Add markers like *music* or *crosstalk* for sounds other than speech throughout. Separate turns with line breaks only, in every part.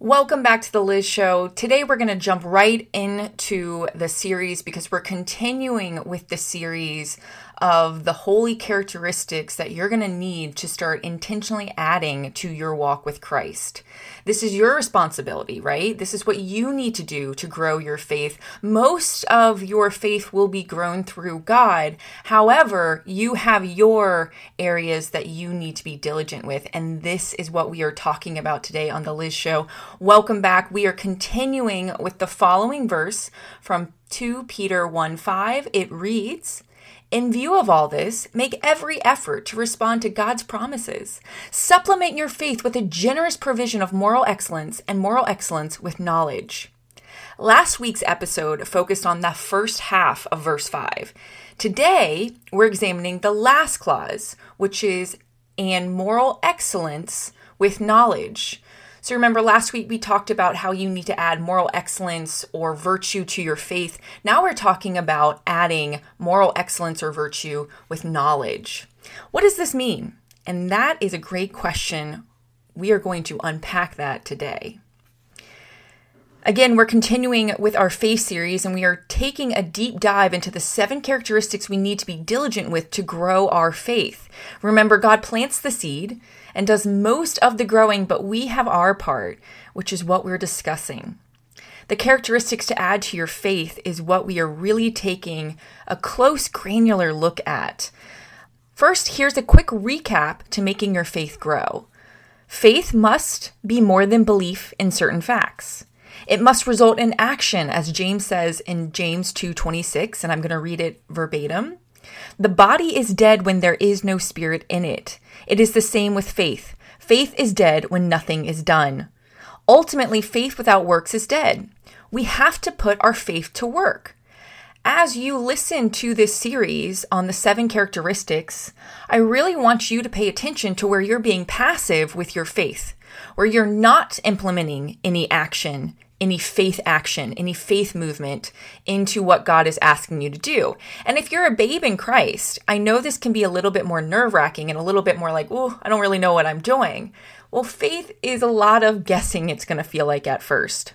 Welcome back to the Liz Show. Today we're going to jump right into the series because we're continuing with the series of the holy characteristics that you're going to need to start intentionally adding to your walk with Christ. This is your responsibility, right? This is what you need to do to grow your faith. Most of your faith will be grown through God. However, you have your areas that you need to be diligent with. And this is what we are talking about today on The Liz Show. Welcome back. We are continuing with the following verse from 2 Peter 1 5. It reads, in view of all this, make every effort to respond to God's promises. Supplement your faith with a generous provision of moral excellence and moral excellence with knowledge. Last week's episode focused on the first half of verse 5. Today, we're examining the last clause, which is, and moral excellence with knowledge. So remember, last week we talked about how you need to add moral excellence or virtue to your faith. Now we're talking about adding moral excellence or virtue with knowledge. What does this mean? And that is a great question. We are going to unpack that today. Again, we're continuing with our faith series and we are taking a deep dive into the seven characteristics we need to be diligent with to grow our faith. Remember, God plants the seed, and does most of the growing, but we have our part, which is what we're discussing. The characteristics to add to your faith is what we are really taking a close, granular look at. First, here's a quick recap to making your faith grow. Faith must be more than belief in certain facts. It must result in action, as James says in James 2:26, and I'm going to read it verbatim. The body is dead when there is no spirit in it. It is the same with faith. Faith is dead when nothing is done. Ultimately, faith without works is dead. We have to put our faith to work. As you listen to this series on the seven characteristics, I really want you to pay attention to where you're being passive with your faith, where you're not implementing any action any faith action, any faith movement into what God is asking you to do. And if you're a babe in Christ, I know this can be a little bit more nerve wracking and a little bit more like, oh, I don't really know what I'm doing. Well, faith is a lot of guessing it's going to feel like at first.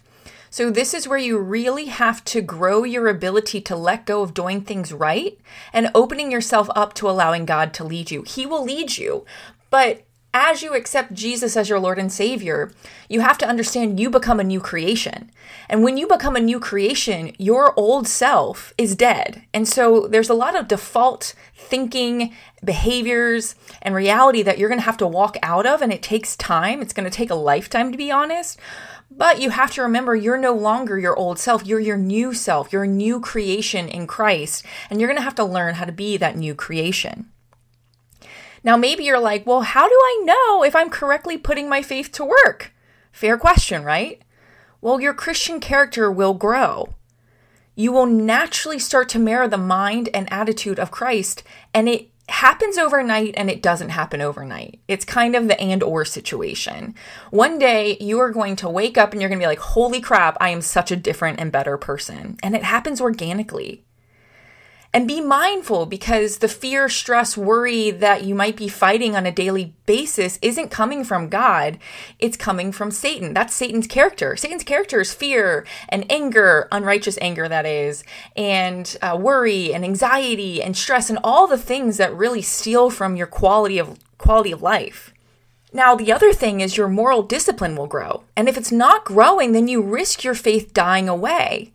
So, this is where you really have to grow your ability to let go of doing things right and opening yourself up to allowing God to lead you. He will lead you, but as you accept Jesus as your Lord and Savior, you have to understand you become a new creation. And when you become a new creation, your old self is dead. And so there's a lot of default thinking, behaviors, and reality that you're going to have to walk out of. And it takes time. It's going to take a lifetime, to be honest. But you have to remember you're no longer your old self. You're your new self. You're a new creation in Christ. And you're going to have to learn how to be that new creation. Now, maybe you're like, well, how do I know if I'm correctly putting my faith to work? Fair question, right? Well, your Christian character will grow. You will naturally start to mirror the mind and attitude of Christ, and it happens overnight and it doesn't happen overnight. It's kind of the and or situation. One day you are going to wake up and you're going to be like, holy crap, I am such a different and better person. And it happens organically. And be mindful because the fear, stress, worry that you might be fighting on a daily basis isn't coming from God. It's coming from Satan. That's Satan's character. Satan's character is fear and anger, unrighteous anger, that is, and uh, worry and anxiety and stress and all the things that really steal from your quality of quality of life. Now, the other thing is your moral discipline will grow. And if it's not growing, then you risk your faith dying away.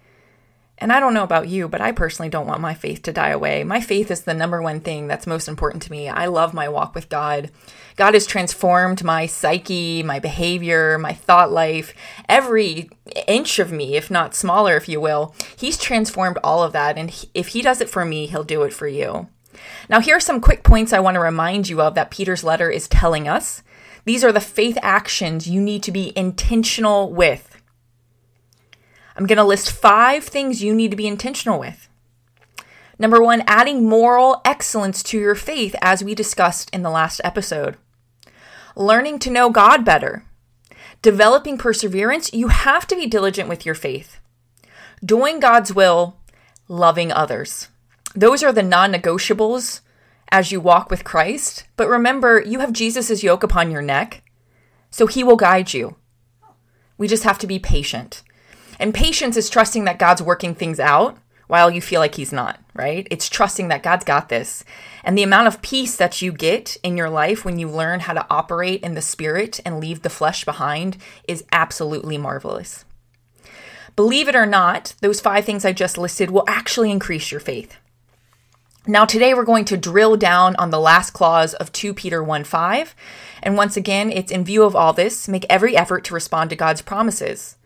And I don't know about you, but I personally don't want my faith to die away. My faith is the number one thing that's most important to me. I love my walk with God. God has transformed my psyche, my behavior, my thought life, every inch of me, if not smaller, if you will. He's transformed all of that. And if He does it for me, He'll do it for you. Now, here are some quick points I want to remind you of that Peter's letter is telling us. These are the faith actions you need to be intentional with. I'm going to list five things you need to be intentional with. Number one, adding moral excellence to your faith, as we discussed in the last episode. Learning to know God better. Developing perseverance, you have to be diligent with your faith. Doing God's will, loving others. Those are the non negotiables as you walk with Christ. But remember, you have Jesus' yoke upon your neck, so he will guide you. We just have to be patient. And patience is trusting that God's working things out while you feel like He's not, right? It's trusting that God's got this. And the amount of peace that you get in your life when you learn how to operate in the spirit and leave the flesh behind is absolutely marvelous. Believe it or not, those five things I just listed will actually increase your faith. Now, today we're going to drill down on the last clause of 2 Peter 1 5. And once again, it's in view of all this, make every effort to respond to God's promises.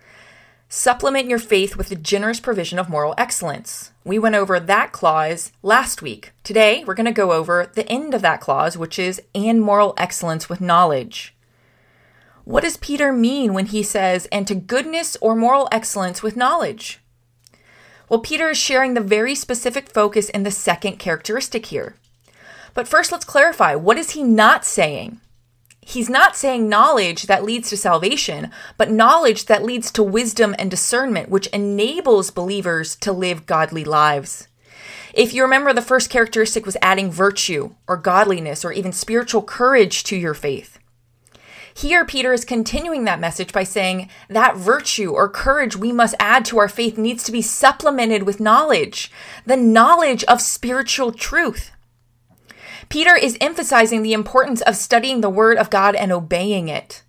Supplement your faith with the generous provision of moral excellence. We went over that clause last week. Today, we're going to go over the end of that clause, which is and moral excellence with knowledge. What does Peter mean when he says, and to goodness or moral excellence with knowledge? Well, Peter is sharing the very specific focus in the second characteristic here. But first, let's clarify what is he not saying? He's not saying knowledge that leads to salvation, but knowledge that leads to wisdom and discernment, which enables believers to live godly lives. If you remember, the first characteristic was adding virtue or godliness or even spiritual courage to your faith. Here, Peter is continuing that message by saying that virtue or courage we must add to our faith needs to be supplemented with knowledge, the knowledge of spiritual truth. Peter is emphasizing the importance of studying the Word of God and obeying it.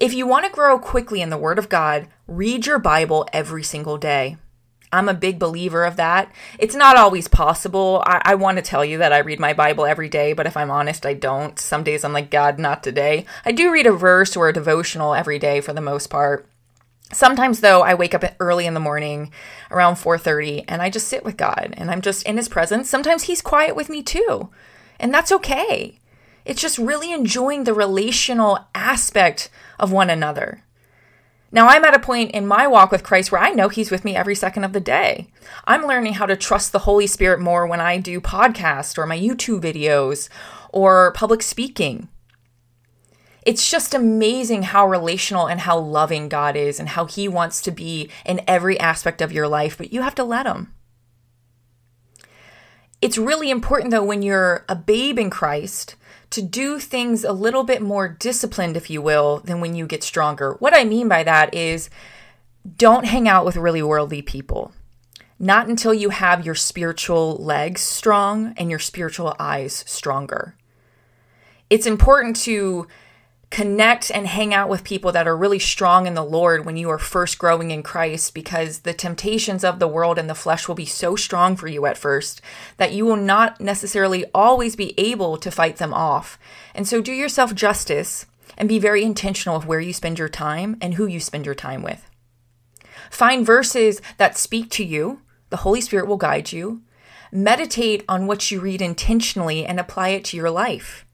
If you want to grow quickly in the Word of God, read your Bible every single day. I'm a big believer of that. It's not always possible. I, I want to tell you that I read my Bible every day, but if I'm honest, I don't. Some days I'm like, God, not today. I do read a verse or a devotional every day for the most part. Sometimes though I wake up early in the morning around 4:30 and I just sit with God and I'm just in his presence. Sometimes he's quiet with me too. And that's okay. It's just really enjoying the relational aspect of one another. Now, I'm at a point in my walk with Christ where I know He's with me every second of the day. I'm learning how to trust the Holy Spirit more when I do podcasts or my YouTube videos or public speaking. It's just amazing how relational and how loving God is and how He wants to be in every aspect of your life, but you have to let Him. It's really important, though, when you're a babe in Christ, to do things a little bit more disciplined, if you will, than when you get stronger. What I mean by that is don't hang out with really worldly people. Not until you have your spiritual legs strong and your spiritual eyes stronger. It's important to connect and hang out with people that are really strong in the Lord when you are first growing in Christ because the temptations of the world and the flesh will be so strong for you at first that you will not necessarily always be able to fight them off. And so do yourself justice and be very intentional of where you spend your time and who you spend your time with. Find verses that speak to you. The Holy Spirit will guide you. Meditate on what you read intentionally and apply it to your life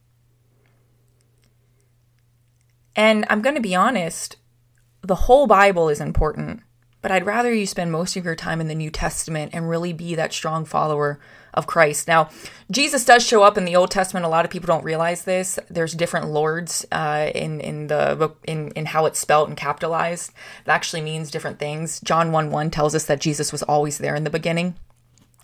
and I'm going to be honest, the whole Bible is important, but I'd rather you spend most of your time in the New Testament and really be that strong follower of Christ. Now, Jesus does show up in the Old Testament. A lot of people don't realize this. There's different lords uh, in in the in in how it's spelt and capitalized. It actually means different things. John one one tells us that Jesus was always there in the beginning.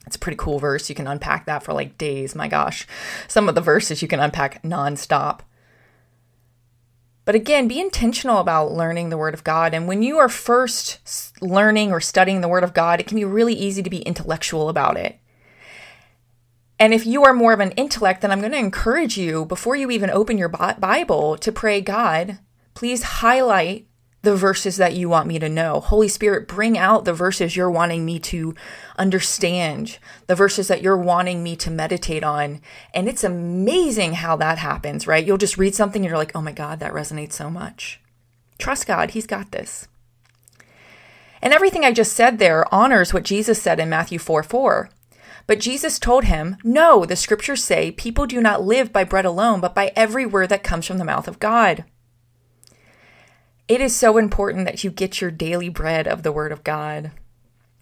It's a pretty cool verse. You can unpack that for like days. My gosh, some of the verses you can unpack nonstop. But again, be intentional about learning the Word of God. And when you are first learning or studying the Word of God, it can be really easy to be intellectual about it. And if you are more of an intellect, then I'm going to encourage you before you even open your Bible to pray, God, please highlight the verses that you want me to know. Holy Spirit, bring out the verses you're wanting me to understand, the verses that you're wanting me to meditate on. And it's amazing how that happens, right? You'll just read something and you're like, oh my God, that resonates so much. Trust God, He's got this. And everything I just said there honors what Jesus said in Matthew 4 4. But Jesus told him, No, the scriptures say people do not live by bread alone, but by every word that comes from the mouth of God. It is so important that you get your daily bread of the Word of God.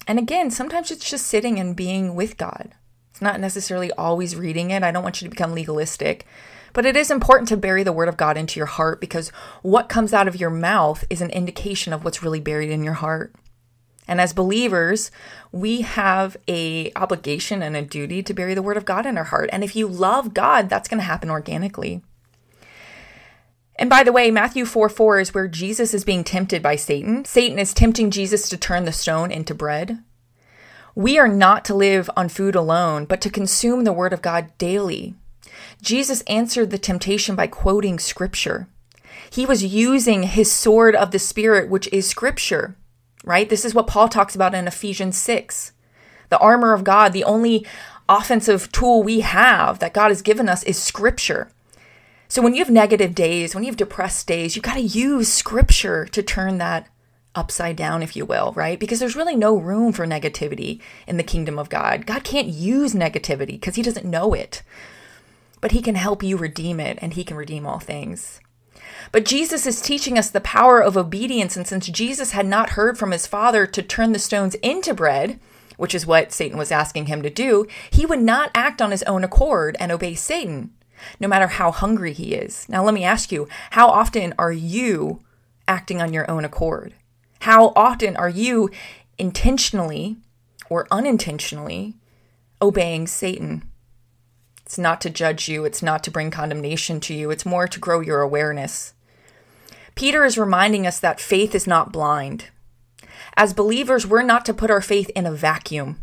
And again, sometimes it's just sitting and being with God. It's not necessarily always reading it. I don't want you to become legalistic. But it is important to bury the Word of God into your heart because what comes out of your mouth is an indication of what's really buried in your heart. And as believers, we have a obligation and a duty to bury the word of God in our heart. And if you love God, that's going to happen organically. And by the way, Matthew 4 4 is where Jesus is being tempted by Satan. Satan is tempting Jesus to turn the stone into bread. We are not to live on food alone, but to consume the Word of God daily. Jesus answered the temptation by quoting Scripture. He was using his sword of the Spirit, which is Scripture, right? This is what Paul talks about in Ephesians 6. The armor of God, the only offensive tool we have that God has given us is Scripture. So when you have negative days, when you have depressed days, you got to use scripture to turn that upside down, if you will, right? Because there's really no room for negativity in the kingdom of God. God can't use negativity because he doesn't know it, but he can help you redeem it and he can redeem all things. But Jesus is teaching us the power of obedience. And since Jesus had not heard from his father to turn the stones into bread, which is what Satan was asking him to do, he would not act on his own accord and obey Satan no matter how hungry he is. Now, let me ask you how often are you acting on your own accord? How often are you intentionally or unintentionally obeying Satan? It's not to judge you, it's not to bring condemnation to you, it's more to grow your awareness. Peter is reminding us that faith is not blind. As believers, we're not to put our faith in a vacuum.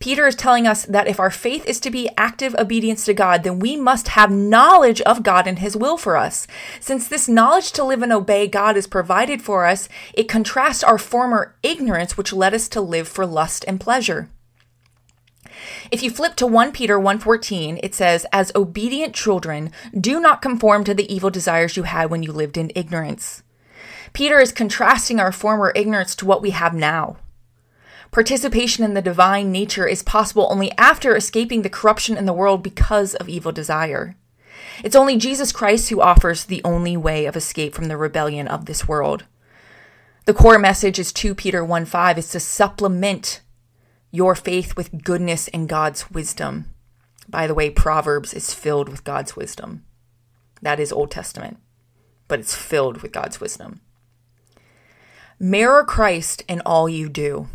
Peter is telling us that if our faith is to be active obedience to God, then we must have knowledge of God and His will for us. Since this knowledge to live and obey God is provided for us, it contrasts our former ignorance, which led us to live for lust and pleasure. If you flip to 1 Peter 1:14, it says, "As obedient children, do not conform to the evil desires you had when you lived in ignorance." Peter is contrasting our former ignorance to what we have now. Participation in the divine nature is possible only after escaping the corruption in the world because of evil desire. It's only Jesus Christ who offers the only way of escape from the rebellion of this world. The core message is 2 Peter 1 5 is to supplement your faith with goodness and God's wisdom. By the way, Proverbs is filled with God's wisdom. That is Old Testament, but it's filled with God's wisdom. Mirror Christ in all you do.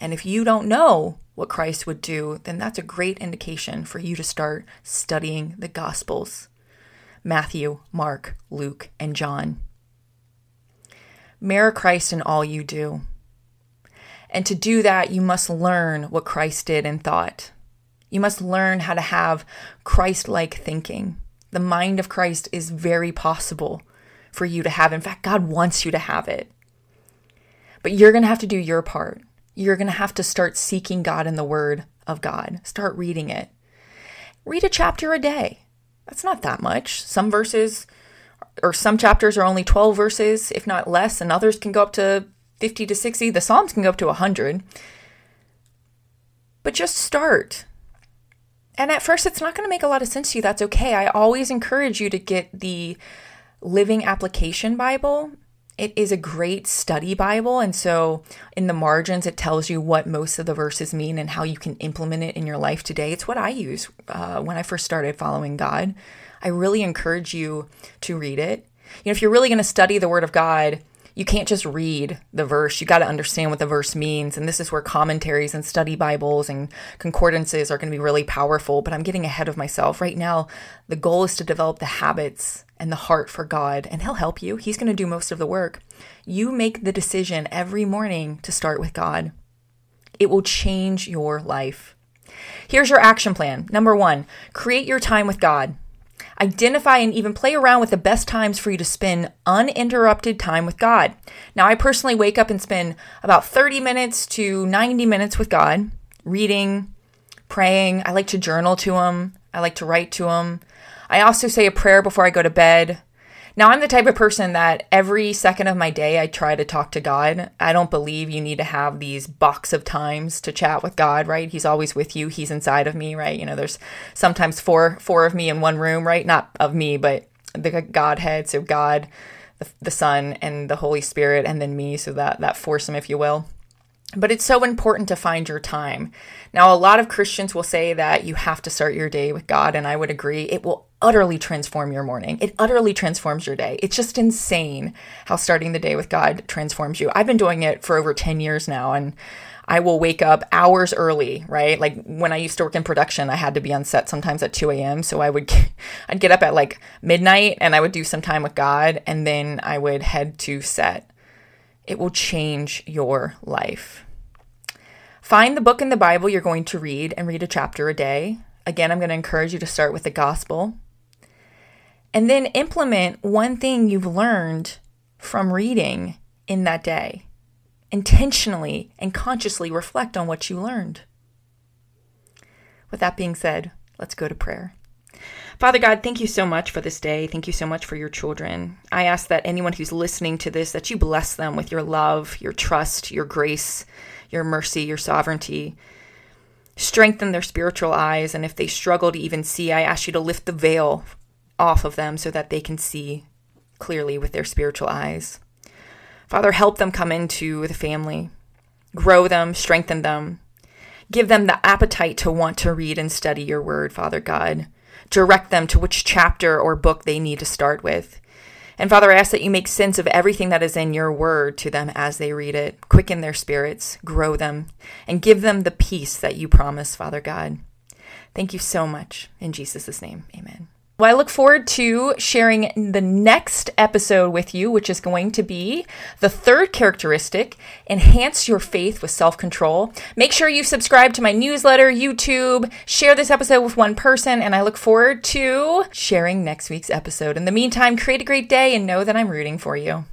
And if you don't know what Christ would do, then that's a great indication for you to start studying the Gospels Matthew, Mark, Luke, and John. Mirror Christ in all you do. And to do that, you must learn what Christ did and thought. You must learn how to have Christ like thinking. The mind of Christ is very possible for you to have. In fact, God wants you to have it. But you're going to have to do your part you're going to have to start seeking God in the Word of God. Start reading it. Read a chapter a day. That's not that much. Some verses or some chapters are only 12 verses, if not less, and others can go up to 50 to 60. The Psalms can go up to 100. But just start. And at first, it's not going to make a lot of sense to you. That's okay. I always encourage you to get the Living Application Bible it is a great study Bible. And so in the margins, it tells you what most of the verses mean and how you can implement it in your life today. It's what I use uh, when I first started following God. I really encourage you to read it. You know, if you're really going to study the Word of God, you can't just read the verse. You got to understand what the verse means. And this is where commentaries and study Bibles and concordances are going to be really powerful. But I'm getting ahead of myself. Right now, the goal is to develop the habits and the heart for God, and He'll help you. He's going to do most of the work. You make the decision every morning to start with God, it will change your life. Here's your action plan. Number one, create your time with God. Identify and even play around with the best times for you to spend uninterrupted time with God. Now, I personally wake up and spend about 30 minutes to 90 minutes with God, reading, praying. I like to journal to Him, I like to write to Him. I also say a prayer before I go to bed. Now, I'm the type of person that every second of my day I try to talk to God. I don't believe you need to have these box of times to chat with God, right? He's always with you. He's inside of me, right? You know, there's sometimes four four of me in one room, right? Not of me, but the Godhead, so God, the, the Son, and the Holy Spirit, and then me, so that that foursome, if you will. But it's so important to find your time. Now, a lot of Christians will say that you have to start your day with God, and I would agree. It will utterly transform your morning. It utterly transforms your day. It's just insane how starting the day with God transforms you. I've been doing it for over 10 years now, and I will wake up hours early, right? Like when I used to work in production, I had to be on set sometimes at 2 a.m. So I would, *laughs* I'd get up at like midnight and I would do some time with God and then I would head to set. It will change your life. Find the book in the Bible you're going to read and read a chapter a day. Again, I'm going to encourage you to start with the gospel. And then implement one thing you've learned from reading in that day. Intentionally and consciously reflect on what you learned. With that being said, let's go to prayer. Father God, thank you so much for this day. Thank you so much for your children. I ask that anyone who's listening to this that you bless them with your love, your trust, your grace, your mercy, your sovereignty. Strengthen their spiritual eyes, and if they struggle to even see, I ask you to lift the veil off of them so that they can see clearly with their spiritual eyes. Father, help them come into the family. Grow them, strengthen them. Give them the appetite to want to read and study your word, Father God direct them to which chapter or book they need to start with. And Father, I ask that you make sense of everything that is in your word to them as they read it, quicken their spirits, grow them, and give them the peace that you promise, Father God. Thank you so much. In Jesus' name, amen. Well, I look forward to sharing the next episode with you, which is going to be the third characteristic enhance your faith with self control. Make sure you subscribe to my newsletter, YouTube, share this episode with one person, and I look forward to sharing next week's episode. In the meantime, create a great day and know that I'm rooting for you.